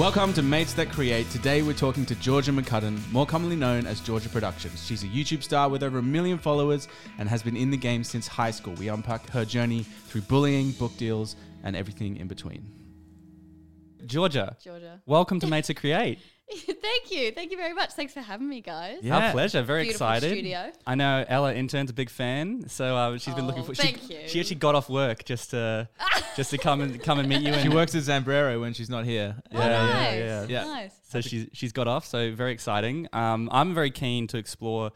Welcome to Mates That Create. Today we're talking to Georgia McCudden, more commonly known as Georgia Productions. She's a YouTube star with over a million followers and has been in the game since high school. We unpack her journey through bullying, book deals, and everything in between. Georgia, Georgia. welcome to Mates That Create. Thank you. Thank you very much. Thanks for having me, guys. Yeah. Our pleasure. Very Beautiful excited. studio. I know Ella intern's a big fan, so uh, she's been looking Oh, for. thank she, you. She actually got off work just to just to come and come and meet you. And she works at Zambrero when she's not here. Oh, Yeah, yeah, nice. yeah. Yeah. Nice. so she's she's got off. So very exciting. Um, I'm very keen to explore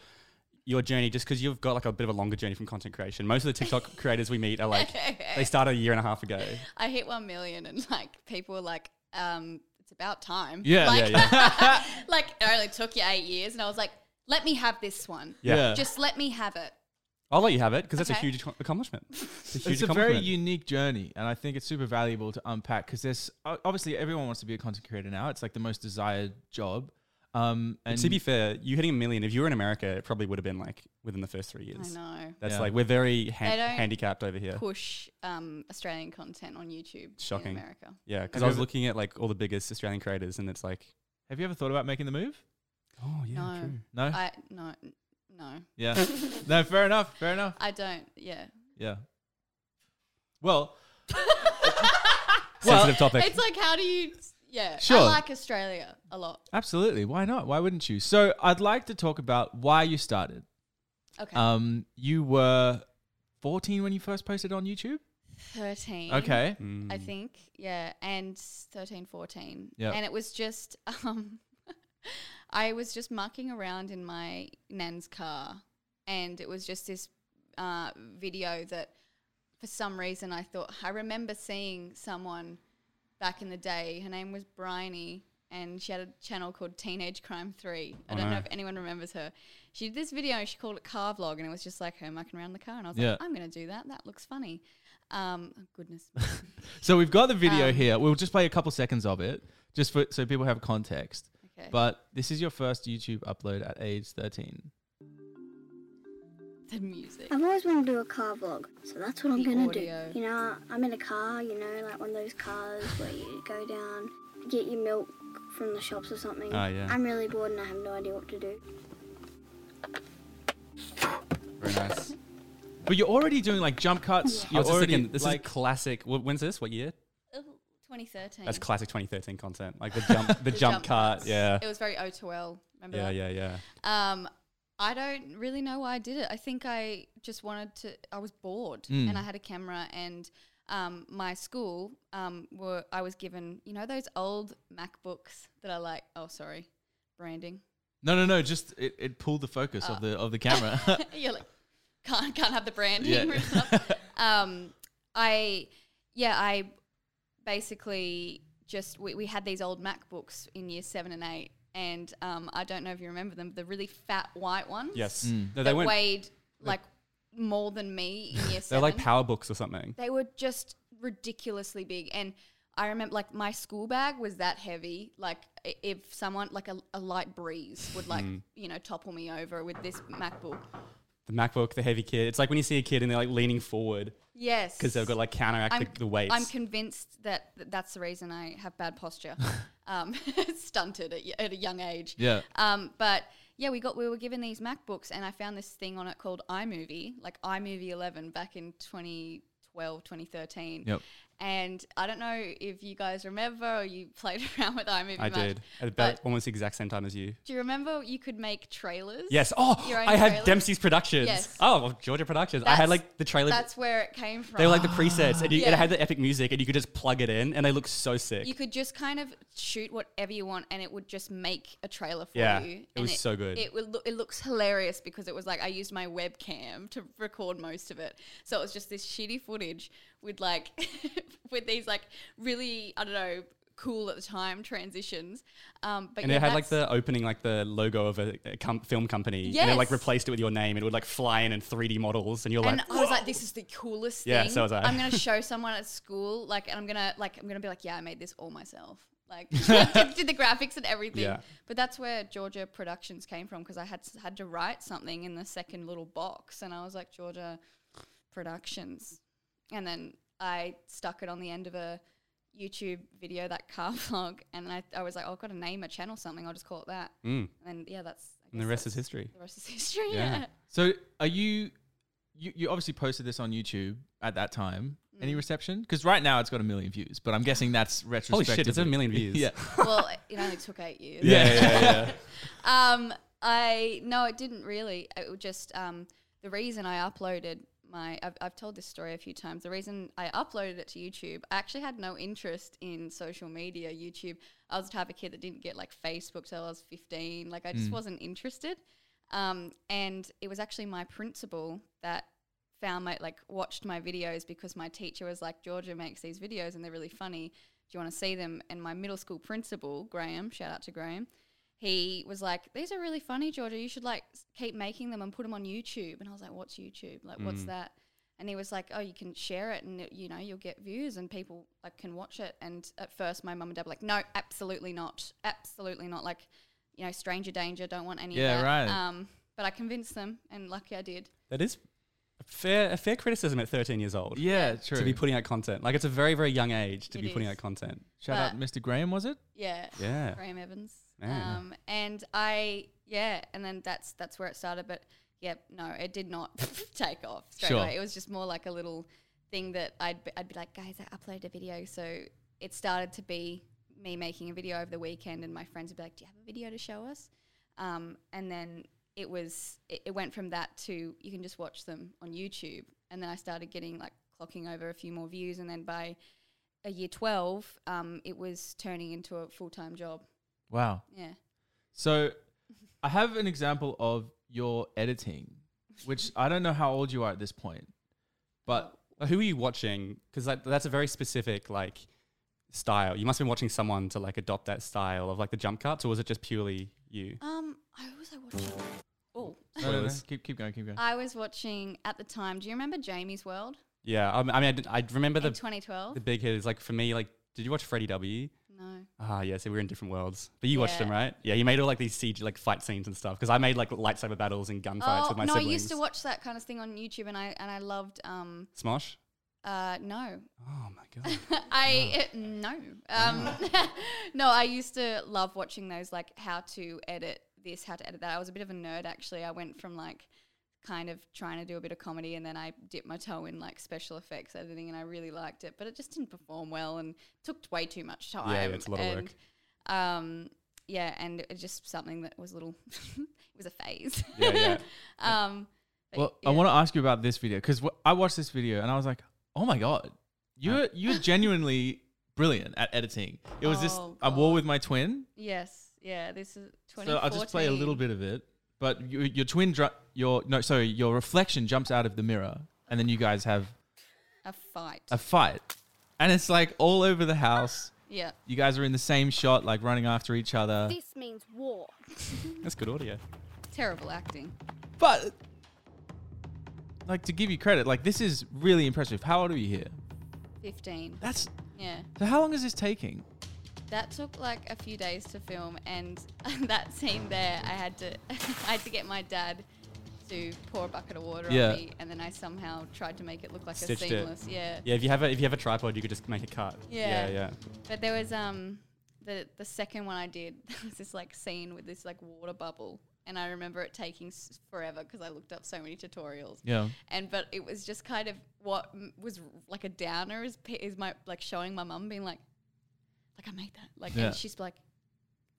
your journey just because you've got like a bit of a longer journey from content creation. Most of the TikTok creators we meet are like they started a year and a half ago. I hit one million, and like people were like, um, "It's about time." Yeah. like, Yeah, like it only took you eight years, and I was like, "Let me have this one. Yeah. Yeah. Just let me have it." I'll let you have it because that's a huge accomplishment. It's a huge It's a very unique journey, and I think it's super valuable to unpack because there's obviously everyone wants to be a content creator now. It's like the most desired job. Um, and And to be fair, you hitting a million, if you were in America, it probably would have been like within the first three years. I years. know. That's Yeah. like, we're very han- They don't handicapped over here. Push um, Australian content on YouTube Shocking. in America. Yeah, because I was looking at like all the biggest Australian creators and it's like, have you ever thought about making the move? oh, yeah, No. true. No. I no, no, yeah. no. Fair enough. Fair enough. I don't. Yeah. Yeah. Well, Sensitive topic. It's like, how do you? Yeah, Sure. I like Australia a lot. absolutely. Why not? Why wouldn't you? So I'd like to talk about why you started. Okay, Um, you were 14 when you first posted on YouTube. thirteen. Okay. Mm. I think, yeah, and 13, 14. Yep. And it was just, um, I was just mucking around in my nan's car, and it was just this uh, video that, for some reason, I thought I remember seeing someone back in the day. Her name was Bryony, and she had a channel called Teenage Crime Three. I Oh, don't know if anyone remembers her. She did this video. She called it Car Vlog, and it was just like her mucking around the car. And I was Yeah. like, I'm going to do that. That looks funny. Um, oh, goodness. So we've got the video Um, here. We'll just play a couple seconds of it, just for so people have context. Okay. But this is your first YouTube upload at age 13. The music. I've always wanted to do a car vlog, so that's what I'm gonna audio. do. You know, I'm in a car, you know, like one of those cars where you go down, get your milk from the shops or something. Oh, yeah. I'm really bored and I have no idea what to do. Very nice. But you're already doing like jump cuts. I You're was just already thinking, this like is classic. When's this? What year? Oh, 2013. That's classic 2013 content. Like the jump, the, The jump, cut. Yeah. It was very O2L. Remember Yeah, that? yeah, yeah. Um, I don't really know why I did it. I think I just wanted to. I was bored, Mm. and I had a camera, and um, my school um, were. I was given, you know, those old MacBooks that are like. Oh, sorry, branding. no, no, no. Just it, it pulled the focus Oh. of the of the camera. You're like, can't can't have the branding. Yeah. um, I yeah, I basically just we, we had these old MacBooks in year seven and eight, and um, I don't know if you remember them, the really fat white ones. Yes. Mm. No, they that weren't. weighed like more than me in year They're seven. like power books or something. They were just ridiculously big, and I remember like my school bag was that heavy. Like i- if someone like a, a light breeze would like Mm. you know topple me over with this MacBook. The MacBook, the heavy kid. It's like when you see a kid and they're like leaning forward Yes, because they've got like counteract the, the weights. I'm convinced that th- that's the reason I have bad posture, um, stunted at, at a young age. yeah. Um, but yeah, we got we were given these MacBooks, and I found this thing on it called iMovie, like iMovie 11, back in 2012, 2013. Yep. And I don't know if you guys remember or you played around with iMovie. I much. did at about almost the exact same time as you. Do you remember you could make trailers? Yes. Oh, I had? Dempsey's Productions. Yes. Oh, well, Georgia Productions. I had like the trailer. That's where it came from. They were like the presets, and, you, Yeah. it had the epic music, and you could just plug it in, and they look so sick. you could just kind of shoot whatever you want, and it would just make a trailer for Yeah, you. it and was so good. It would look, it looks hilarious because it was like I used my webcam to record most of it, so it was just this shitty footage with like with these like really I don't know cool at the time transitions. Um, but and yeah, it had like the opening, like the logo of a, a com- film company, and it like replaced it with your name. It would like fly in and 3D models, and you're like, I was like, "This is the coolest Yeah, thing." so was I. I'm gonna show someone at school, like, and I'm gonna like, I'm gonna be like, "Yeah, I made this all myself." Like, did, did the graphics and everything. Yeah. But that's where Georgia Productions came from because I had had to write something in the second little box, and I was like, "Georgia Productions," and then I stuck it on the end of a YouTube video, that car vlog, and I, I was like, oh, I've got to name a channel something. I'll just call it that. Mm. And yeah, that's. And the rest is history. The rest is history. Yeah. Yeah. So are you, you? You obviously posted this on YouTube at that time. Mm. Any reception? Because right now it's got a million views, but I'm guessing that's retrospective. Holy shit, it's a million views. yeah. well, it only took eight years. Yeah, yeah, yeah. Um, I no, it didn't really. It was just um, the reason I uploaded my. I've, I've told this story a few times. The reason I uploaded it to YouTube, I actually had no interest in social media. YouTube. I was the type of kid that didn't get like Facebook till I was fifteen. Like I just wasn't interested. Um, and it was actually my principal that found my like watched my videos because my teacher was like Georgia makes these videos and they're really funny. Do you want to see them? And my middle school principal, Graham, shout out to Graham, he was like, "These are really funny, Georgia. You should like keep making them and put them on YouTube." And I was like, "What's YouTube? Like, what's Mm. that?" And he was like, "Oh, you can share it, and it- you know you'll get views, and people like can watch it." And at first, my mum and dad were like, "No, absolutely not, absolutely not. Like, you know, stranger danger. Don't want any Yeah, of that." right. Um, but I convinced them, and lucky I did. That is a fair, a fair criticism at 13 years old. Yeah, true. To be putting out content. Like, it's a very, very young age to It be putting out content. Shout out Mr. Graham, was it? Yeah, Yeah. Graham Evans. Um, and I, yeah, and then that's that's where it started. But yeah, no, it did not take off straight Sure. away. It was just more like a little thing that I'd be, I'd be like, guys, I uploaded a video. So it started to be me making a video over the weekend, and my friends would be like, "Do you have a video to show us?" Um, and then it was it, it went from that to you can just watch them on YouTube, and then I started getting like clocking over a few more views, and then by a year twelve, um, it was turning into a full time job. Wow. Yeah. So I have an example of your editing, which I don't know how old you are at this point, but Like, who are you watching? Because that, that's a very specific, like, style. You must have been watching someone to, like, adopt that style of, like, the jump cuts, or was it just purely you? Um, I was I watching. Oh, no, no, no, keep keep going, keep going. I was watching at the time. Do you remember Jamie's World Yeah. I, I mean, I, did- I remember in the, 2012? the big hit. Is Like, for me, like, did you watch Freddie W? No. Ah, yeah, so we were in different worlds. But you watched them, right? Yeah, you made all like these siege like fight scenes and stuff. Because I made like lightsaber battles and gunfights Oh with my no, siblings. I used to watch that kind of thing on YouTube, and I and I loved. Um, Smosh. uh, no, Oh my god. I no, um, no. I used to love watching those, like how to edit this, how to edit that. I was a bit of a nerd actually. I went from like kind of trying to do a bit of comedy, and then I dipped my toe in like special effects editing, and I really liked it, but it just didn't perform well, and took way too much time. Yeah, it's a lot of and, work. Um, yeah, and it's just something that was a little. it was a phase. Yeah, yeah. um, but Well, I want to ask you about this video because wh- I watched this video and I was like, oh my god, you're you're genuinely brilliant at editing. It was this Oh, I wore God. with my twin, Yes, yeah. This is so I'll just play a little bit of it. But your, your twin, dr- your no, sorry, your reflection jumps out of the mirror, and then you guys have A fight. a fight, and it's like all over the house. yeah. You guys are in the same shot, like running after each other. This means war. That's good audio. Terrible acting. But like to give you credit, like this is really impressive. How old are you here? 15. That's Yeah. so. How long is this taking? That took like a few days to film, and that scene there, I had to, I had to get my dad to pour a bucket of water Yeah. on me, and then I somehow tried to make it look like Stitched a it. seamless. Yeah. Yeah, if you have a if you have a tripod, you could just make a cut. Yeah. Yeah, yeah. But there was um the the second one I did there was this like scene with this like water bubble, and I remember it taking s- forever because I looked up so many tutorials. Yeah. and but it was just kind of what m- was r- like a downer is is my like showing my mum being like like I made that like Yeah. and she's like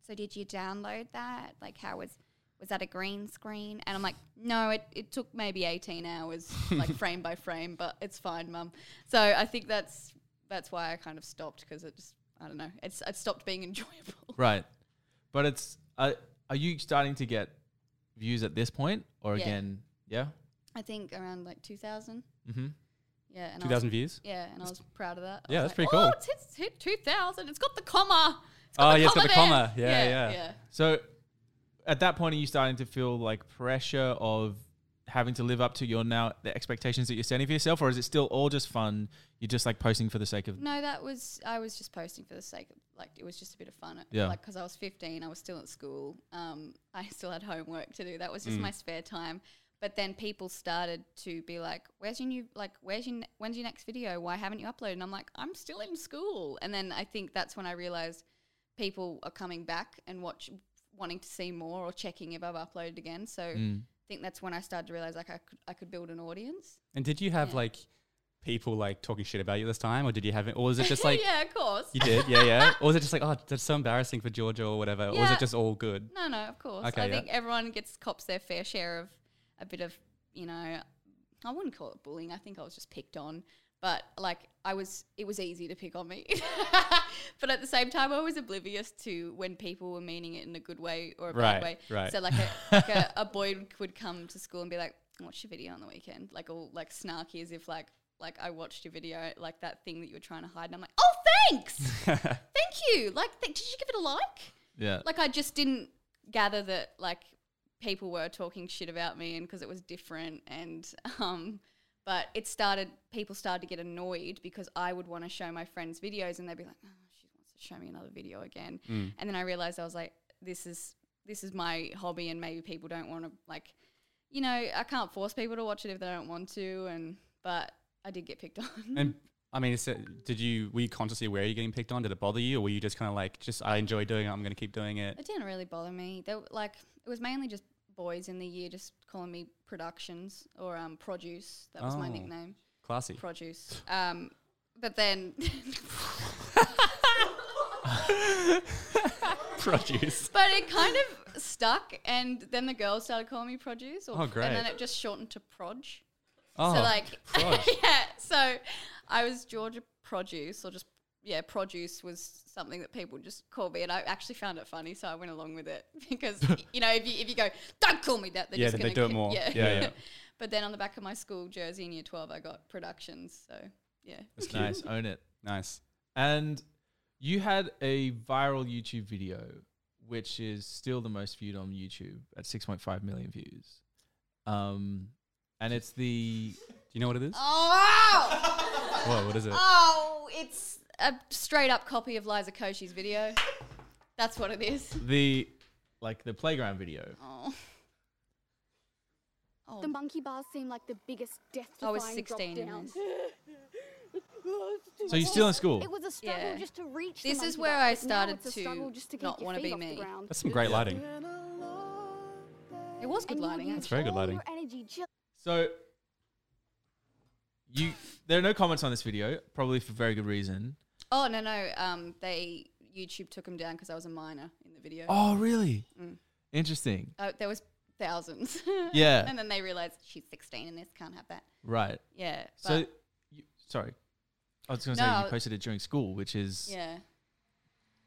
so did you download that like how was was that a green screen and I'm like no it, it took maybe 18 hours like frame by frame but it's fine mum so I think that's that's why I kind of stopped because it just I don't know it's it stopped being enjoyable Right. But it's uh, are you starting to get views at this point or Yeah. again? Yeah. I think around like 2000 Mm-hmm. Yeah and I was- views. yeah and I was proud of that I Yeah, that's pretty "Oh, cool." it's hit, it's hit 2000 it's got the comma It's Oh, yeah, it's got the there." comma. Yeah, yeah. yeah. So at that point, are you starting to feel like pressure of having to live up to your now the expectations that you're setting for yourself, or is it still all just fun? You're just like posting for the sake of No, that was I was just posting for the sake of like it was just a bit of fun. Yeah. Like because I was 15, I was still at school. Um, I still had homework to do. That was just Mm. my spare time. But then people started to be like, "Where's your new like? Where's your ne- when's your next video? Why haven't you uploaded?" And I'm like, "I'm still in school." And then I think that's when I realized people are coming back and watch, wanting to see more or checking if I've uploaded again. So Mm. I think that's when I started to realize like I could I could build an audience. And did you have Yeah. like people like talking shit about you this time, or did you have it, or was it just like yeah, of course. you did? Yeah, yeah. Or was it just like, oh, that's so embarrassing for Georgia or whatever? Or was it just all good? No, no, of course. Okay, I yeah. think everyone gets cops their fair share of a bit of, you know, I wouldn't call it bullying. I think I was just picked on. But like I was, it was easy to pick on me. but at the same time, I was oblivious to when people were meaning it in a good way or a Right, bad way. right. So like a, like a, a boy would- come to school and be like, "Watch your video on the weekend," like all like snarky as if like like I watched your video, like that thing that you were trying to hide. And I'm like, "Oh, thanks, thank you." Like, th- did you give it a like? Yeah. like I just didn't gather that like people were talking shit about me and because it was different and um but it started people started to get annoyed because I would want to show my friends videos and they'd be like oh she wants to show me another video again Mm. and then I realized I was like this is this is my hobby and maybe people don't want to like you know I can't force people to watch it if they don't want to and but I did get picked on And I mean, is it, did you were you consciously aware you're getting picked on? Did it bother you, or were you just kind of like, just I enjoy doing it, I'm going to keep doing it? It didn't really bother me. Were, like it was mainly just boys in the year just calling me productions or um produce. That was my Oh. nickname, Classy. produce. Um, but then Produce. but it kind of stuck, and then the girls started calling me produce. Or, Oh, great. And then it just shortened to proj. Oh, so like yeah. So I was Georgia produce or just yeah, produce was something that people just called me, and I actually found it funny, so I went along with it because you know if you if you go don't call me that, they're Yeah, just they do it more. Yeah, Yeah, yeah. but then on the back of my school jersey in year twelve, I got productions. So yeah, cute. Nice. Own it. Nice. And you had a viral YouTube video, which is still the most viewed on YouTube at 6.5 million views. Um, and it's the Do you know what it is? Oh, Whoa, what is it? oh, it's a straight up copy of Liza Koshy's video. That's what it is. the like the playground video. Oh. Oh, The monkey bars seem like the biggest death I was 16 in drop this. So you're still in school. It was a struggle Yeah. just to reach. This the is where bar, I started to just to not wanna be me. That's some great lighting. It was good And lighting. use actually. very good all lighting. Your energy just So you there are no comments on this video, probably for very good reason. Oh no no, um, they YouTube took him down because I was a minor in the video. Oh, really? Mm. Interesting. Oh, there was thousands. Yeah. and then they realized she's 16 and this can't have that. Right. Yeah. So, you, sorry, I was going to No, say you posted it during school, which is yeah,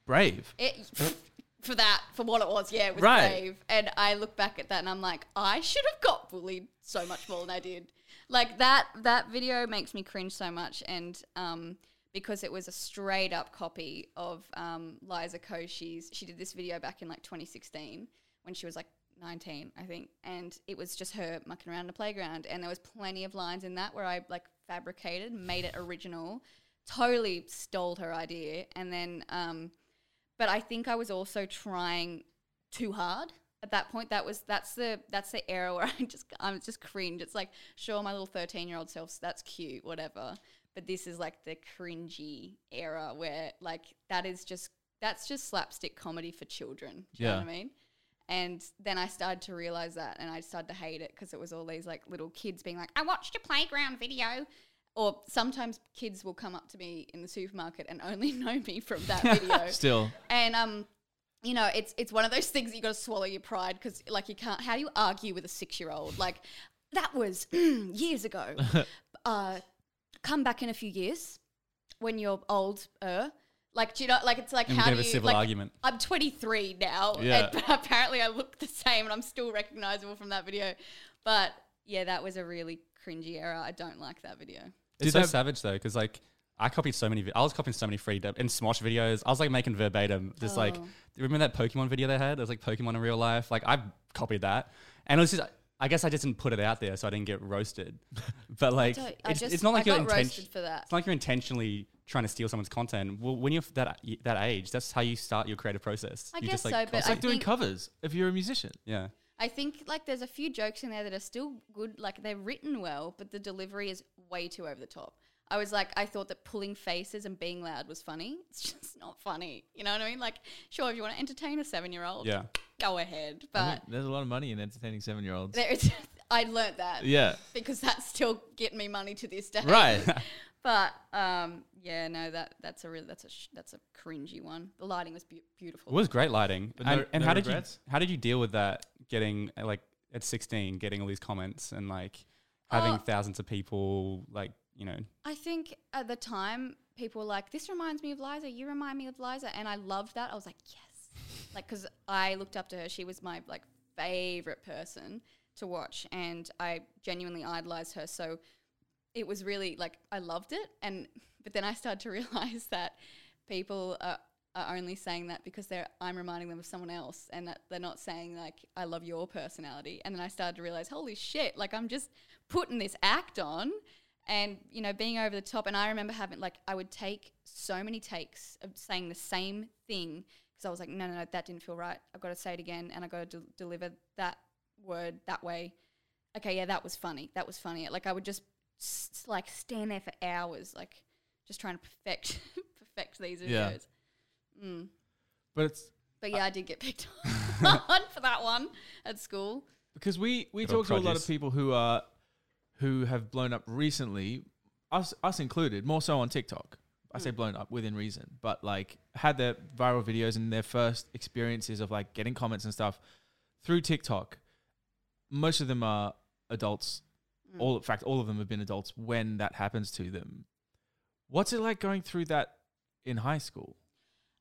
brave. it for that for what it was. Yeah, it was Right. brave. And I look back at that and I'm like, I should have got bullied so much more than I did. Like that that video makes me cringe so much, and um. Because it was a straight up copy of um, Liza Koshy's. She did this video back in like 2016 when she was like 19, I think. And it was just her mucking around in the playground. And there was plenty of lines in that where I like fabricated, made it original, totally stole her idea. And then, um, but I think I was also trying too hard at that point. That was that's the that's the era where I just I'm just cringe. It's like sure my little 13 year old self that's cute, whatever. But this is like the cringy era where like that is just that's just slapstick comedy for children. Do you know Yeah. what I mean? And then I started to realize that, and I started to hate it because it was all these like little kids being like, "I watched a playground video," or sometimes kids will come up to me in the supermarket and only know me from that video. Still, And um, you know, it's it's one of those things you got to swallow your pride because like you can't. How do you argue with a six year old? Like that was years ago. uh, come back in a few years when you're older. Like do you know? Like it's like And how do you? civil like, argument. I'm 23 now, Yeah. and but apparently I look the same, and I'm still recognizable from that video. But yeah, that was a really cringy era. I don't like that video. It's Did so that- savage though, because like I copied so many. vi- I was copying so many free and Smosh videos. I was like making verbatim. Just like Oh. remember that Pokemon video they had? It was like Pokemon in real life. Like I copied that, and it was just. I guess I just didn't put it out there, so I didn't get roasted. But like, don't- I it's, just- it's not like I you're got intention. roasted for that. It's not like you're intentionally trying to steal someone's content. Well, when you're that that age, that's how you start your creative process. I you guess just, like, so, but it's I like doing think- covers if you're a musician. yeah, I think like there's a few jokes in there that are still good, like they're written well, but the delivery is way too over the top. I was like, I thought that pulling faces and being loud was funny. It's just not funny. You know what I mean? Like, sure, if you want to entertain a seven year old, Yeah. go ahead. But there's a lot of money in entertaining seven year olds. I learnt that Yeah. because that's still getting me money to this day. Right. But um, yeah, no, that that's a real that's a sh- that's a cringy one. The lighting was beau- beautiful. It was great lighting. But and no- and no how regrets? did you how did you deal with that? Getting like at 16, getting all these comments and like having Oh. thousands of people like you know. I think at the time people were like, "This reminds me of Liza. You remind me of Liza," and I loved that. I was like, "Yes," like because I looked up to her. She was my like favorite person to watch, and I genuinely idolized her. So it was really like I loved it, and but then I started to realize that people are, are only saying that because they're I'm reminding them of someone else, and that they're not saying like I love your personality. And then I started to realize, holy shit, like I'm just putting this act on, and you know being over the top. And I remember having like I would take so many takes of saying the same thing because I was like, no, no, no, that didn't feel right. I've got to say it again, and I got to de- deliver that word that way. Okay, yeah, that was funny. That was funny. Like I would just s- like stand there for hours, like just trying to perfect perfect these videos. Yeah. Mm. But it's But yeah, I did get picked on for that one at school. because we we Good old talk to a lot of people who are who have blown up recently, us us included, more so on TikTok. I say blown up within reason, but like had their viral videos and their first experiences of like getting comments and stuff through TikTok. Most of them are adults. Mm. All in fact, all of them have been adults when that happens to them. What's it like going through that in high school?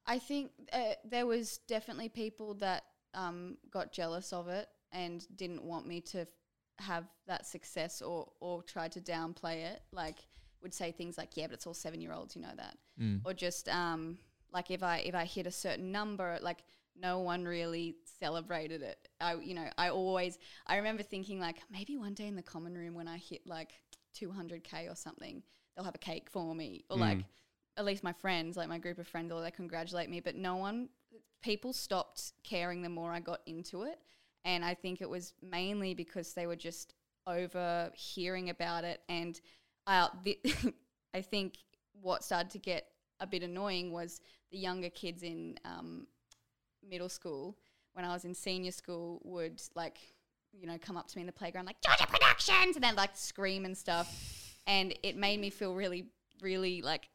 I think uh, there was definitely people that um, got jealous of it and didn't want me to f- have that success or or tried to downplay it. Like would say things like, "Yeah, but it's all seven year olds, you know that," Mm. or just um, like if I if I hit a certain number, like no one really celebrated it. I you know I always I remember thinking like maybe one day in the common room when I hit like 200k or something, they'll have a cake for me or Mm. like at least my friends, like my group of friends, or they congratulate me. But no one, people stopped caring the more I got into it. And I think it was mainly because they were just over hearing about it. And I, the, I think what started to get a bit annoying was the younger kids in um, middle school, when I was in senior school, would like, you know, come up to me in the playground, like, Georgia Productions, and then like scream and stuff. And it made me feel really, really like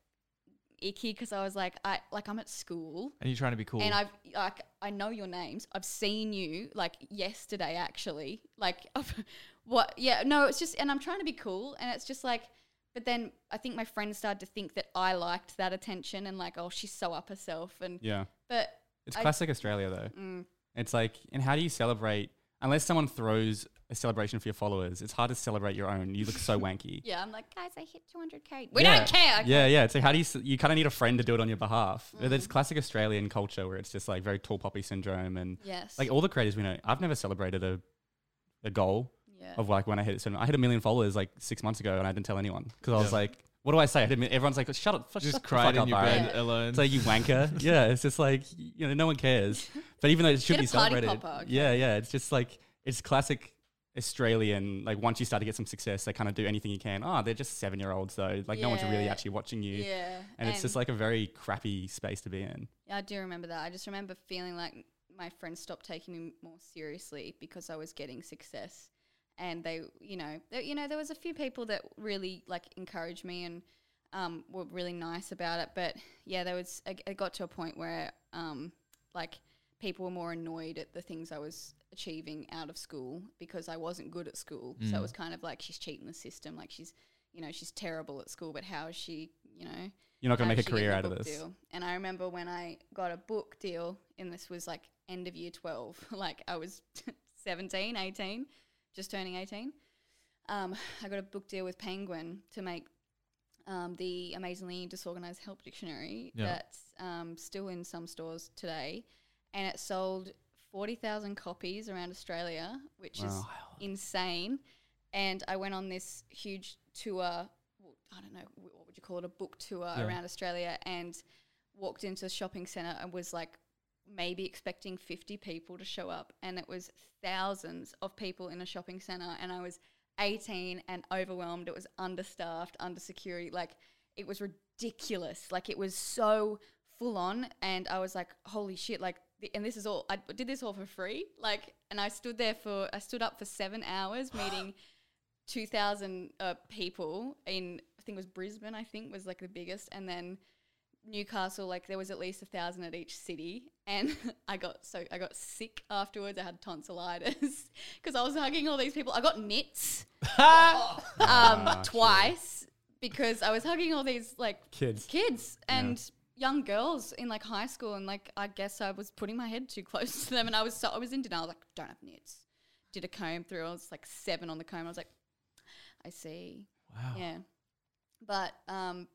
icky because I was like, I like I'm at school And you're trying to be cool. and I've like I know your names. I've seen you like yesterday actually. Like what? Yeah, no, it's just and I'm trying to be cool and it's just like. But then I think my friends started to think that I liked that attention and like, oh, she's so up herself and Yeah. but It's I- classic Australia though. mm, It's like, and how do you celebrate? Unless someone throws a celebration for your followers, it's hard to celebrate your own. You look so wanky. yeah, I'm like, guys, I hit 200k. We Yeah. don't care. Okay. Yeah, yeah. It's like, how do you? s- You kind of need a friend to do it on your behalf. Mm. It's classic Australian culture where it's just like very tall poppy syndrome and Yes. like all the creators we know. I've never celebrated a a goal yeah. of like when I hit. So I hit a million followers like six months ago, and I didn't tell anyone because I was Yeah. like, "What do I say?" I didn't, everyone's like, "Shut up!" Shut just the cried fuck in up, your Aaron." bed alone. It's like you wanker. yeah, it's just like you know, no one cares. But even though it should Get be a celebrated, popper, okay. yeah, yeah, it's just like it's classic Australian. Like once you start to get some success, they kind of do anything you can. Oh, they're just seven year olds though. Like no one's really actually watching you, yeah. and, it's just like a very crappy space to be in. Yeah, I do remember that. I just remember feeling like my friends stopped taking me more seriously because I was getting success, and they, you know, there, you know, there was a few people that really like encouraged me and um, were really nice about it. But yeah, there was. It it got to a point where um, like people were more annoyed at the things I was achieving out of school because I wasn't good at school. So it Mm. was kind of like she's cheating the system. Like she's, you know, she's terrible at school, but how is she, you know? You're not going to make a career out of this. Deal. And I remember when I got a book deal, and this was like end of year 12, like I was 17, 18, just turning 18. Um, I got a book deal with Penguin to make um, the amazingly disorganized help dictionary Yeah. that's um, still in some stores today. And it sold 40,000 copies around Australia, which is insane. And I went on this huge tour. Well, I don't know what would you call it, a book tour Yeah. around Australia, and walked into a shopping center and was like maybe expecting 50 people to show up and it was thousands of people in a shopping center and I was 18 and overwhelmed. It was understaffed, under security. Like it was ridiculous. Like it was so full on and I was like, holy shit, like and this is all I did this all for free. Like and I stood there for I stood up for 7 hours meeting 2000 uh, people in I think it was Brisbane, I think was like the biggest and then Newcastle, like there was at least a thousand at each city, and I got so I got sick afterwards. I had tonsillitis because I was hugging all these people. I got nits um, Ah, twice because I was hugging all these like Kids. kids and young girls in like high school, and like I guess I was putting my head too close to them, and I was so I was in denial. Like don't have nits. Did a comb through. I was like seven on the comb. I was like, I see. Wow. Yeah. But um,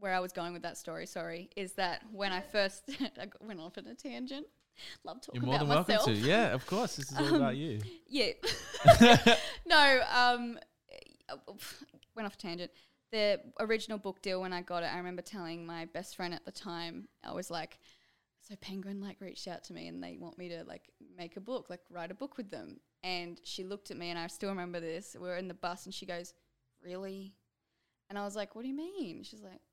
where I was going with that story, sorry, is that when I first I went off on a tangent. Love talking You're more about than welcome myself. to. Yeah, of course. This is all about you. Yeah. no, um, went off tangent. The original book deal when I got it, I remember telling my best friend at the time, I was like, so Penguin like reached out to me and they want me to like make a book, like write a book with them. And she looked at me and I still remember this. We were in the bus and she goes, Really? And I was like, What do you mean? She's like, "Mm, I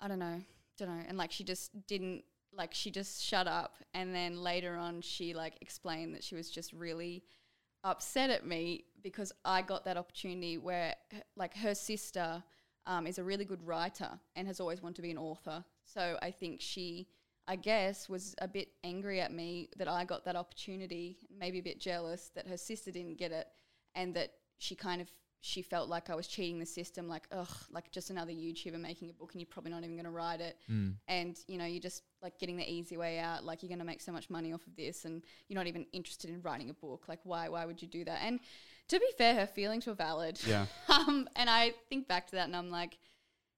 I don't know, don't know. And like she just didn't like she just shut up. And then later on, she like explained that she was just really upset at me because I got that opportunity where like her sister um, is a really good writer and has always wanted to be an author. So I think she, I guess, was a bit angry at me that I got that opportunity, maybe a bit jealous that her sister didn't get it, and that she kind of she felt like I was cheating the system, like ugh, like just another YouTuber making a book and you're probably not even going to write it, Mm. and you know you're just like getting the easy way out, like you're going to make so much money off of this, and you're not even interested in writing a book. Like why why would you do that? And to be fair, her feelings were valid. Yeah. um, and I think back to that and I'm like,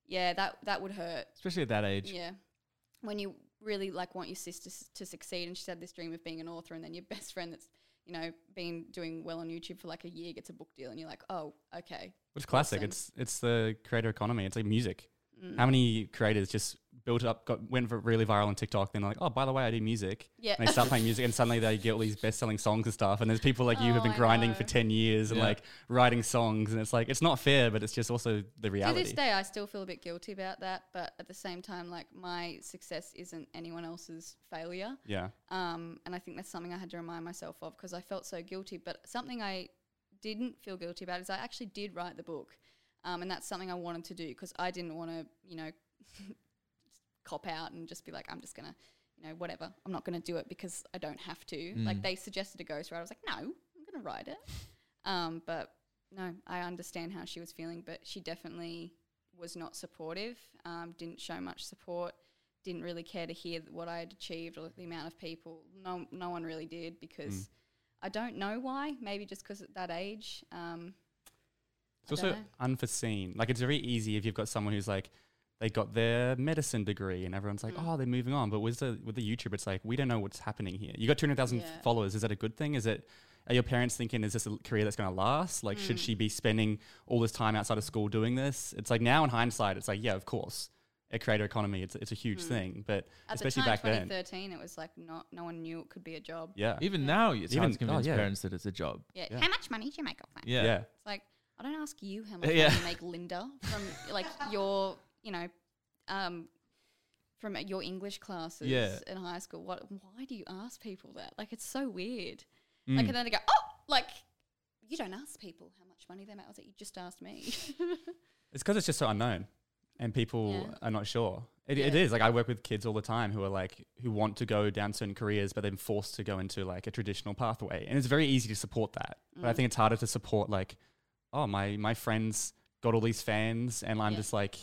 yeah, that that would hurt. Especially at that age. Yeah. When you really like want your sister s- to succeed and she's had this dream of being an author and then your best friend that's, you know, been doing well on YouTube for like a year gets a book deal and you're like, oh, okay. Which is classic. Awesome. It's it's the creator economy. It's like music. Mm. How many creators just built up, got went for really viral on TikTok, then like, oh, by the way, I do music. Yeah. And they start playing music, and suddenly they get all these best-selling songs and stuff. And there's people like you who've Oh, been I grinding know. for ten years and Yeah. like writing songs, and it's like it's not fair, but it's just also the reality. To reality. this day, I still feel a bit guilty about that, but at the same time, like my success isn't anyone else's failure. yeah, Um, and I think that's something I had to remind myself of because I felt so guilty. But something I didn't feel guilty about is I actually did write the book. Um, and that's something I wanted to do because I didn't want to, you know, cop out and just be like, I'm just going to, you know, whatever. I'm not going to do it because I don't have to. Like Mm. they suggested a ghostwriter. I was like, no, I'm going to ride it. Um, but no, I understand how she was feeling, but she definitely was not supportive, um, didn't show much support, didn't really care to hear what I had achieved or the amount of people. No, no one really did because I don't know why. Maybe just because at that age. Um, it's also don't know. unforeseen. Like it's very easy if you've got someone who's like. They got their medicine degree, and everyone's like, Mm. "Oh, they're moving on." But with the with the YouTube, it's like we don't know what's happening here. You got two hundred thousand Yeah. followers. Is that a good thing? Is it? Are your parents thinking, "Is this a career that's going to last?" Like, should Mm. she be spending all this time outside of school doing this? It's like now in hindsight, it's like, yeah, of course, a creator economy, it's it's a huge Mm. thing. But At especially the time, back then, 2013, it was like not no one knew it could be a job. yeah, Even Yeah. now, it's Even- hard to oh, convince yeah. parents that it's a job. Yeah. Yeah. How much money do you make off that? Yeah. yeah, It's like I don't ask you how much Yeah. money you make, Linda, from like your you know, um, from your English classes Yeah. in high school. What? Why do you ask people that? Like it's so weird. Mm. Like and then they go, oh, like you don't ask people how much money they make. I was like, you just asked me. It's because it's just so unknown, and people Yeah. are not sure. It, it Yeah. is like I work with kids all the time who are like who want to go down certain careers, but then forced to go into like a traditional pathway, and it's very easy to support that. But I Mm. think it's harder to support like, oh my my friends got all these fans, and I'm Yeah. just like.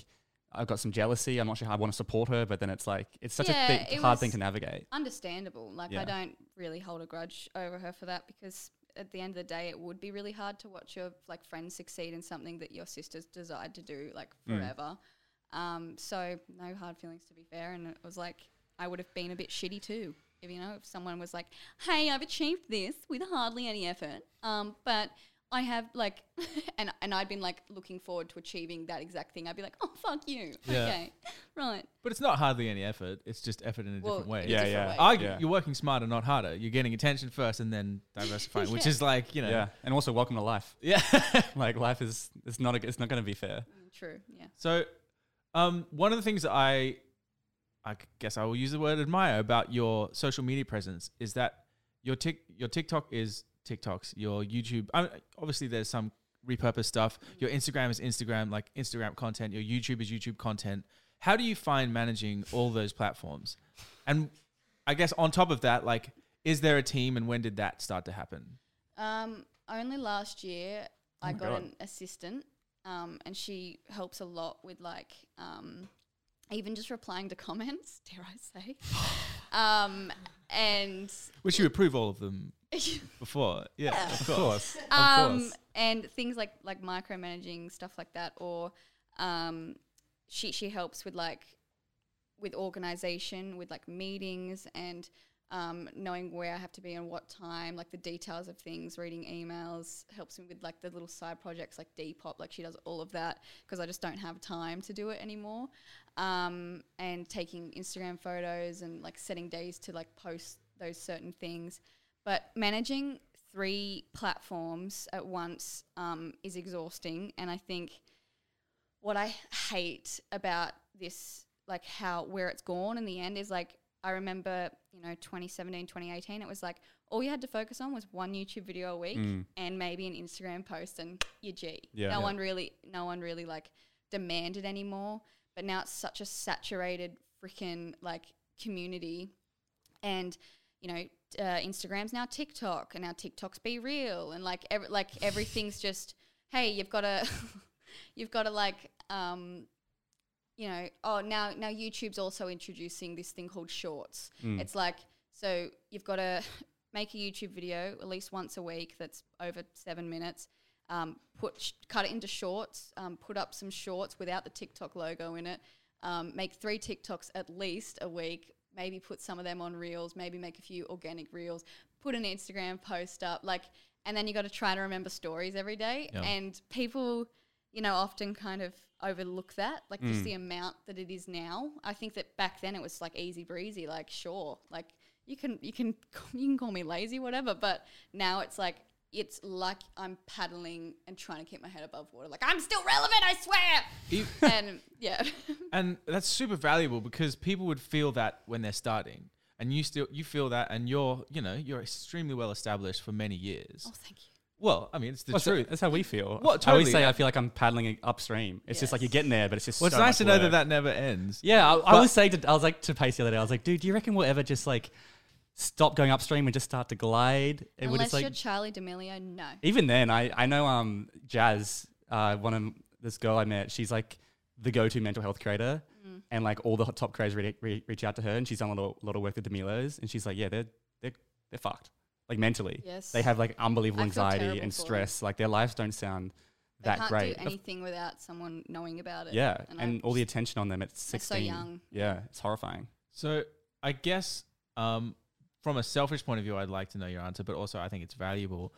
I've got some jealousy. I'm not sure how I want to support her, but then it's like it's such Yeah, a thi- it hard thing to navigate. Understandable. Like Yeah. I don't really hold a grudge over her for that because at the end of the day, it would be really hard to watch your like friends succeed in something that your sisters desired to do like Mm. forever. Um, so no hard feelings to be fair, and it was like I would have been a bit shitty too. If you know, if someone was like, "Hey, I've achieved this with hardly any effort," um, but I have like, and and I'd been like looking forward to achieving that exact thing. I'd be like, oh fuck you, Yeah. okay, right. But it's not hardly any effort. It's just effort in a Well, different way. Yeah, different yeah. way. Argu- Yeah. You're working smarter, not harder. You're getting attention first and then diversifying, which Yeah. is like, you know. Yeah, and also welcome to life. Yeah. Like life is it's not a, it's not going to be fair. Mm, True, yeah. so, um, one of the things that I guess I will use the word admire about your social media presence is that your tic, your TikTok is TikToks, your YouTube. I obviously, there's some repurposed stuff. Your Instagram is Instagram, like Instagram content. Your YouTube is YouTube content. How do you find managing all those platforms? And I guess on top of that, like, is there a team, and when did that start to happen? Um, only last year I got God. an assistant, um, and she helps a lot with like um, even just replying to comments. Dare I say? um, and Which you approve all of them before, yeah, of course. um, and things like like micromanaging stuff like that, or um, she she helps with like with organization, with like meetings and um, knowing where I have to be and what time, like the details of things, reading emails, helps me with like the little side projects like Depop. Like she does all of that because I just don't have time to do it anymore. Um, and taking Instagram photos and like setting days to like post those certain things. But managing three platforms at once um, is exhausting. And I think what I hate about this, like how where it's gone in the end, is like I remember, you know, 2017, 2018, it was like all you had to focus on was one YouTube video a week Mm. and maybe an Instagram post and your G. Yeah. no Yeah. one really, no one really like demanded anymore. But now it's such a saturated freaking like community, and you know, uh, Instagram's now TikTok, and now TikTok's BeReal, and like every like everything's just hey, you've got to, you've got to like um, you know, oh now now YouTube's also introducing this thing called Shorts. Mm. It's like so you've got to make a YouTube video at least once a week that's over seven minutes. Um, put sh- cut it into shorts. Um, put up some shorts without the TikTok logo in it. Um, make three TikToks at least a week. Maybe put some of them on reels. Maybe make a few organic reels. Put an Instagram post up. Like, and then you got to try to remember stories every day. Yeah. And people, you know, often kind of overlook that, like just Mm. the amount that it is now. I think that back then it was like easy breezy, like sure, like you can you can you can call me lazy, whatever. But now it's like it's like I'm paddling and trying to keep my head above water. Like I'm still relevant, I swear. You- and yeah, and that's super valuable because people would feel that when they're starting and you still you feel that and you're you know you're extremely well established for many years oh thank you. well i mean it's the That's, truth that's how we feel. Well, I always say. I feel like I'm paddling upstream. It's just like you're getting there, but it's just. well it's so nice much to know that work. that never ends Yeah, I, I But- was saying to I was like to Pace the other day. I was like, dude, do you reckon we'll ever just like stop going upstream and just start to glide? And we're Unless just like, you're Charli D'Amelio, no. even then, I I know um Jazz, uh, one of this girl I met, she's like the go-to mental health creator, Mm. and like all the top creators re- re- reach out to her, and she's done a lot, lot of work with D'Amelios, and she's like, yeah, they're they're they're fucked, like mentally. Yes. They have like unbelievable I anxiety and for them. stress. Like their lives don't sound They that can't great. do anything without someone knowing about it. yeah, and and, all the attention on them at They're so 16. young. Yeah, it's horrifying. so i guess um, from a selfish point of view i'd like to know your answer but also i think it's valuable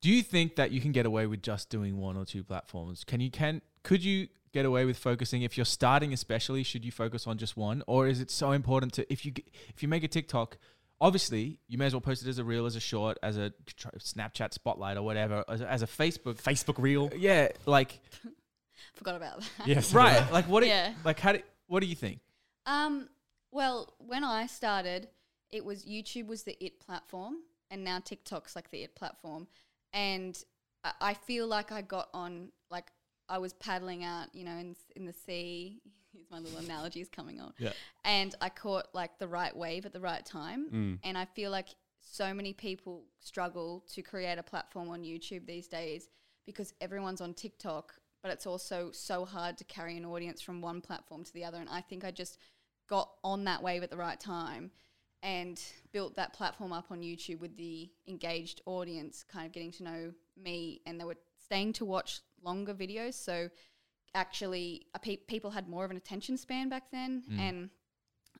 do you think that you can get away with just doing one or two platforms can you can could you get away with focusing if you're starting especially should you focus on just one or is it so important to if you if you make a tiktok obviously you may as well post it as a reel as a short as a snapchat spotlight or whatever as a, as a facebook Facebook reel. yeah like Forgot about that. Yes. right like what do, Yeah. like how do, what do you think Um, well, when I started, it was YouTube was the it platform, and now TikTok's like the it platform. And I, I feel like I got on like I was paddling out, you know, in in the sea. Here's my little analogies coming on. Yeah. And I caught like the right wave at the right time. Mm. And I feel like so many people struggle to create a platform on YouTube these days because everyone's on TikTok, but it's also so hard to carry an audience from one platform to the other. And I think I just got on that wave at the right time and built that platform up on YouTube with the engaged audience, kind of getting to know me, and they were staying to watch longer videos. So actually, pe- people had more of an attention span back then, Mm. and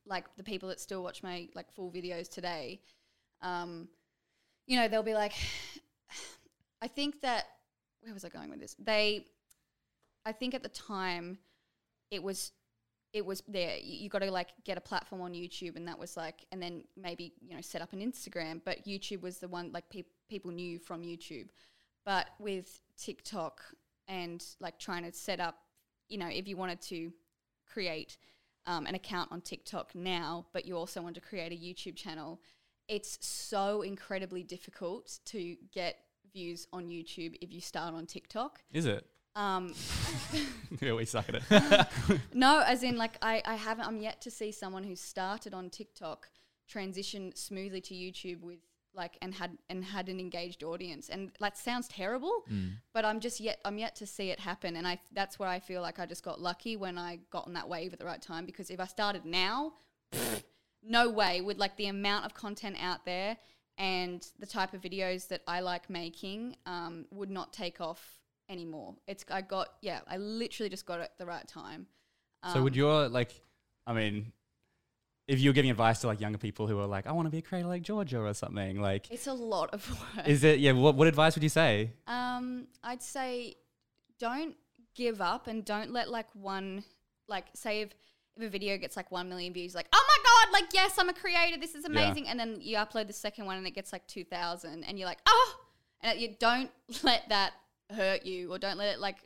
like the people that still watch my like full videos today, um, you know, they'll be like, I think that where was I going with this? They, I think at the time, it was, it was there. You, got to like get a platform on YouTube, and that was like, and then maybe you know set up an Instagram. But YouTube was the one like peop people knew from YouTube. But with TikTok and like trying to set up, you know, if you wanted to create um, an account on TikTok now, but you also want to create a YouTube channel, it's so incredibly difficult to get views on YouTube if you start on TikTok. Is it? Um, yeah, we suck at it. no, as in like I, I haven't. I'm yet to see someone who started on TikTok transition smoothly to YouTube with like and had and had an engaged audience. And that sounds terrible, but I'm just yet I'm yet to see it happen. And I that's where I feel like I just got lucky when I got on that wave at the right time. Because if I started now, no way with like the amount of content out there and the type of videos that I like making um, would not take off anymore. It's I got yeah, I literally just got it at the right time. so would Um, your like, I mean, if you're giving advice to like younger people who are like, I want to be a creator like Georgia or something, like, It's a lot of work. is it? Yeah. What what advice would you say? Um, I'd say don't give up and don't let like one like say if if a video gets like one million views, like oh my god, like yes, I'm a creator, this is amazing, and then you upload the second one and it gets like two thousand, and you're like oh, and you don't let that hurt you or don't let it like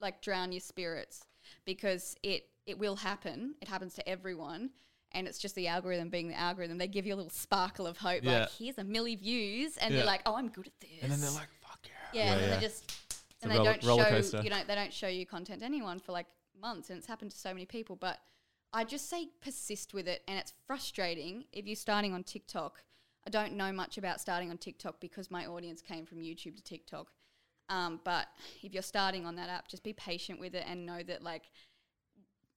like drown your spirits because it it will happen. It happens to everyone. And it's just the algorithm being the algorithm. They give you a little sparkle of hope, Yeah. like here's a milli views, and Yeah. you're like, oh, I'm good at this. And then they're like, fuck yeah. Yeah, Yeah, and yeah. they just and they roller- don't roller show coaster. you know they don't show you content to anyone for like months, and it's happened to so many people. But I just say persist with it, and it's frustrating if you're starting on TikTok. I don't know much about starting on TikTok because my audience came from YouTube to TikTok. Um, but if you're starting on that app, just be patient with it and know that like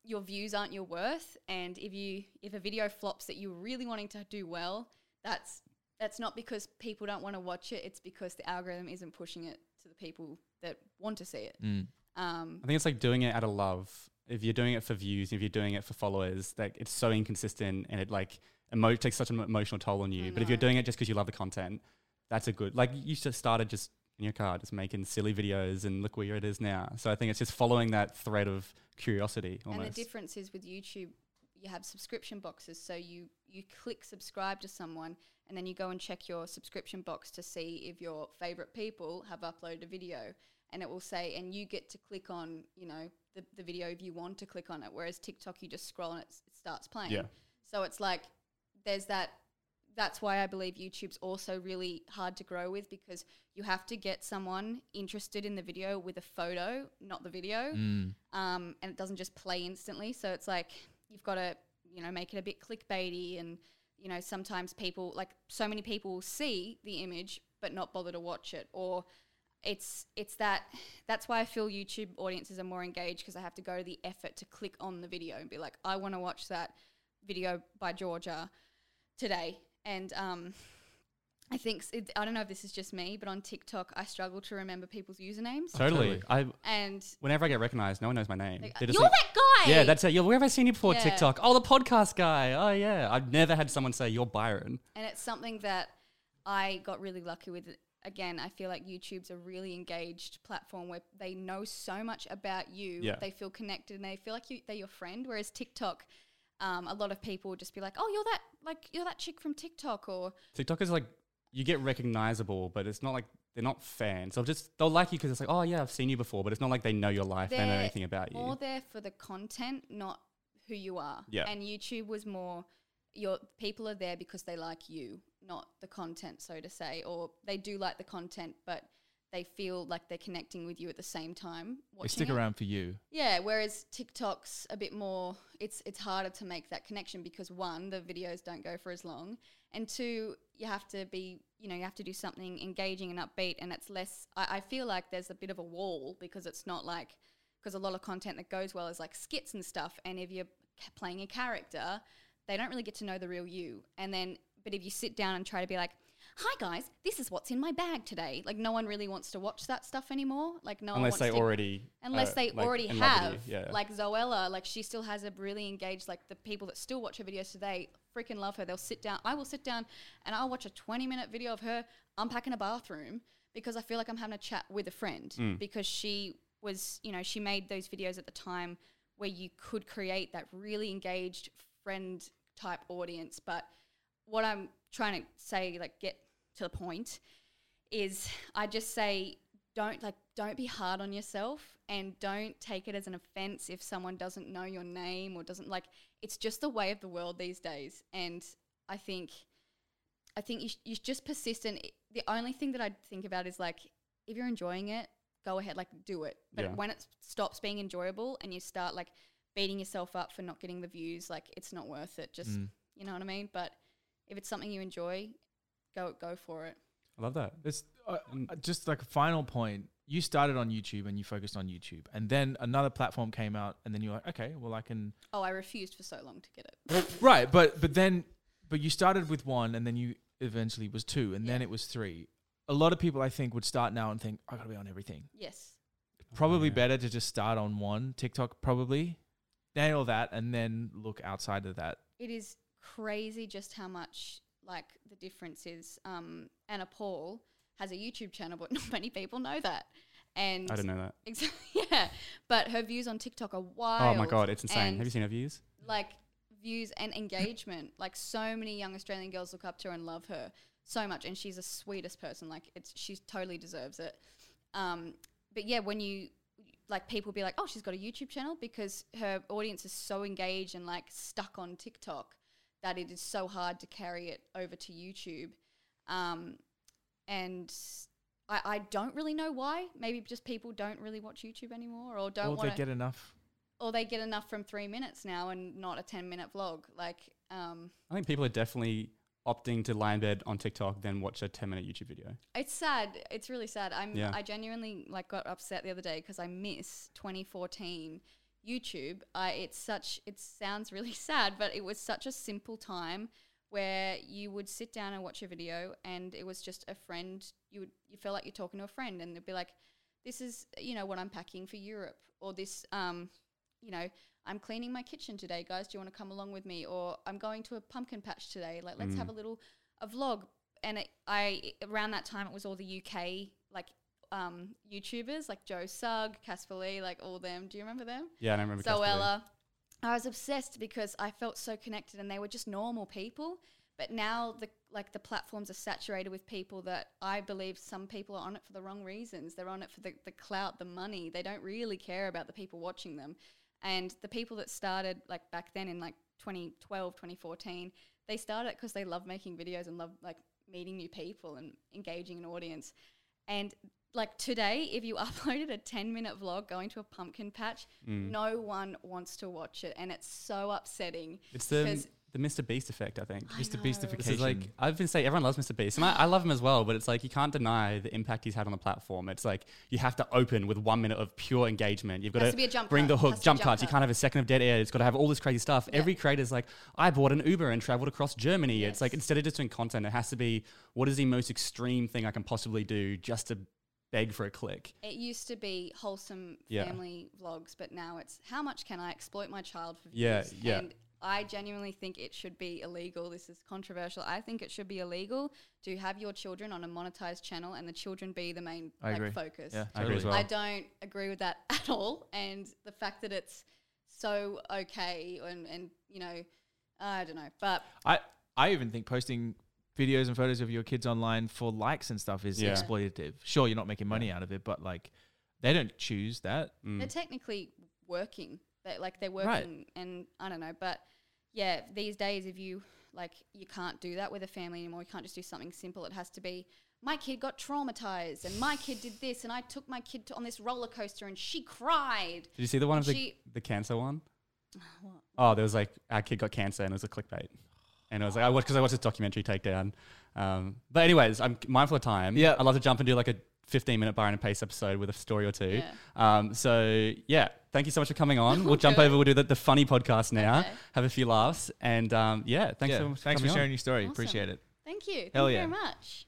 your views aren't your worth. And if you if a video flops that you're really wanting to do well, that's that's not because people don't want to watch it. It's because the algorithm isn't pushing it to the people that want to see it. Mm. Um, I think it's like doing it out of love. If you're doing it for views, if you're doing it for followers, like it's so inconsistent and it like emo- takes such an emotional toll on you. But if you're doing it just because you love the content, that's a good. Like you just started just in your car, just making silly videos, and look where it is now. So I think it's just following that thread of curiosity almost. And the difference is with YouTube, you have subscription boxes. So you you click subscribe to someone, and then you go and check your subscription box to see if your favorite people have uploaded a video, and it will say, and you get to click on, you know, the, the video if you want to click on it. Whereas TikTok, you just scroll and it, it starts playing. Yeah. So it's like there's that. That's why I believe YouTube's also really hard to grow with because you have to get someone interested in the video with a photo, not the video Mm. um, and it doesn't just play instantly. So it's like you've got to, you know, make it a bit clickbaity, and you know, sometimes people like so many people will see the image but not bother to watch it, or it's it's that that's why I feel YouTube audiences are more engaged because I have to go to the effort to click on the video and be like, I want to watch that video by Georgia today, and um. I think it, I don't know if this is just me, but on TikTok I struggle to remember people's usernames. totally. Totally. I And whenever I get recognized, no one knows my name. like, They you're just think- that guy. Yeah, that's it. Yo, where have I seen you before? Yeah. TikTok. Oh, the podcast guy. Oh, yeah. I've never had someone say you're Byron. and it's something that I got really lucky with. Again, I feel like YouTube's a really engaged platform where they know so much about you. Yeah. They feel connected and they feel like you, they're your friend. Whereas TikTok, um, a lot of people would just be like, "Oh, you're that like you're that chick from TikTok," or TikTok is like you get recognizable, but it's not like they're not fans. They'll just they'll like you because it's like, oh yeah, I've seen you before, but it's not like they know your life, they know They're anything about you. more there for the content, not who you are. Yeah. And YouTube was more your people are there because they like you, not the content, so to say, or they do like the content, but they feel like they're connecting with you at the same time. They stick it. around for you. Yeah, whereas TikTok's a bit more it's it's harder to make that connection because one, the videos don't go for as long, and two, you have to be you know, you have to do something engaging and upbeat and it's less I, I feel like there's a bit of a wall because it's not like because a lot of content that goes well is like skits and stuff and if you're playing a character, they don't really get to know the real you. And then but if you sit down and try to be like Hi guys, this is what's in my bag today. Like no one really wants to watch that stuff anymore. Like no one Unless wants they to already unless uh, they like, already in love with have. Yeah. like zoella like she still has a really engaged like the people that still watch her videos today freaking love her they'll sit down i will sit down and i'll watch a 20 minute video of her unpacking a bathroom because I feel like I'm having a chat with a friend Mm. because she was, you know, she made those videos at the time where you could create that really engaged friend type audience. But what I'm trying to say, like, get to the point, is I just say don't like don't be hard on yourself and don't take it as an offense if someone doesn't know your name or doesn't like it's just the way of the world these days. And I think I think you, sh- you just persistent. The only thing that I think about is like if you're enjoying it go ahead like do it. But Yeah. when it stops being enjoyable and you start like beating yourself up for not getting the views like it's not worth it. Just Mm. you know what I mean? But if it's something you enjoy go go for it I love that. It's uh, uh, just like a final point. You started on YouTube and you focused on YouTube, and then another platform came out, and then you're like, okay, well, I can. oh I refused for so long to get it Right, but but then, but you started with one, and then you eventually was two, and then it was three. A lot of people, I think, would start now and think, I gotta be on everything. yes Probably yeah. better to just start on one TikTok, probably nail that, and then look outside of that. it is crazy just how much like the difference is. Um, Anna Paul has a YouTube channel, but not many people know that. And I didn't know that. exactly, yeah. But her views on TikTok are wild. Oh my god, it's insane. and, Have you seen her views? like views and engagement? like so many young Australian girls look up to her and love her so much, and she's the sweetest person. Like it's she totally deserves it. Um, but yeah, when you like people be like, oh, she's got a YouTube channel because her audience is so engaged and like stuck on TikTok that it is so hard to carry it over to YouTube. Um, and I, I don't really know why. Maybe just people don't really watch YouTube anymore or don't or want to get enough. or they get enough from three minutes now and not a 10 minute vlog. Like, um, I think people are definitely opting to lie in bed on TikTok than watch a 10 minute YouTube video. it's sad. It's really sad. I'm, Yeah. I genuinely like got upset the other day because I miss 2014 YouTube. I, it's such, it sounds really sad, but it was such a simple time where you would sit down and watch a video and it was just a friend. You would, you feel like you're talking to a friend and they'd be like, this is, you know, what I'm packing for Europe or this, um, you know, I'm cleaning my kitchen today, guys. Do you want to come along with me? Or I'm going to a pumpkin patch today. Like, let's have a little a vlog. And it, I around that time, it was all the UK like um, YouTubers like Joe Sugg, Casper Lee, like all them. Do you remember them? Yeah, I remember. Zoella. I was obsessed because I felt so connected, and they were just normal people. But now the like the platforms are saturated with people that I believe some people are on it for the wrong reasons. They're on it for the, the clout, the money. They don't really care about the people watching them. And the people that started like back then in like 2012, 2014, they started because they love making videos and love like meeting new people and engaging an audience. And like today, if you uploaded a 10 minute vlog going to a pumpkin patch, Mm. no one wants to watch it. And it's so upsetting. It's the, the Mr. Beast effect, I think. I Mr. know. Beastification. This is like I've been saying everyone loves Mr. Beast, and I, I love him as well. But it's like you can't deny the impact he's had on the platform. It's like you have to open with one minute of pure engagement. You've got to, to be a jump bring cut. the Has hook, to be a jump jump cuts. You can't have a second of dead air. It's got to have all this crazy stuff. Yeah. Every creator's like, I bought an Uber and traveled across Germany. It's like instead of just doing content, it has to be what is the most extreme thing I can possibly do just to beg for a click. It used to be wholesome Yeah. family vlogs, but now it's how much can I exploit my child for views? Yeah, yeah. And I genuinely think it should be illegal. This is controversial. I think it should be illegal to have your children on a monetized channel and the children be the main I like, agree. focus. Yeah, I agree as well. I don't agree with that at all. And the fact that it's so okay and, and you know, I don't know. But I I even think posting videos and photos of your kids online for likes and stuff is Yeah. exploitative. Sure, you're not making money out of it, but like they don't choose that. Mm. they're technically working. They like they're Right. working, and I don't know, but yeah, these days if you like, you can't do that with a family anymore. You can't just do something simple. It has to be. My kid got traumatized, and my kid did this, and I took my kid to, on this roller coaster, and she cried. Did you see the one of the, the cancer one? What? Oh, there was like our kid got cancer and it was a clickbait. And I was like, I watched because I watched this documentary takedown. Um, but anyways, I'm mindful of time. Yeah. I'd love to jump and do like a 15 minute Byron and Pace episode with a story or two. Yeah. Um, so yeah, thank you so much for coming on. We'll jump over. We'll do the, the funny podcast now. Okay. Have a few laughs and um, yeah, thanks yeah, so much. thanks for coming on. sharing your story. Awesome. Appreciate it. Thank you. Thank Hell you very much.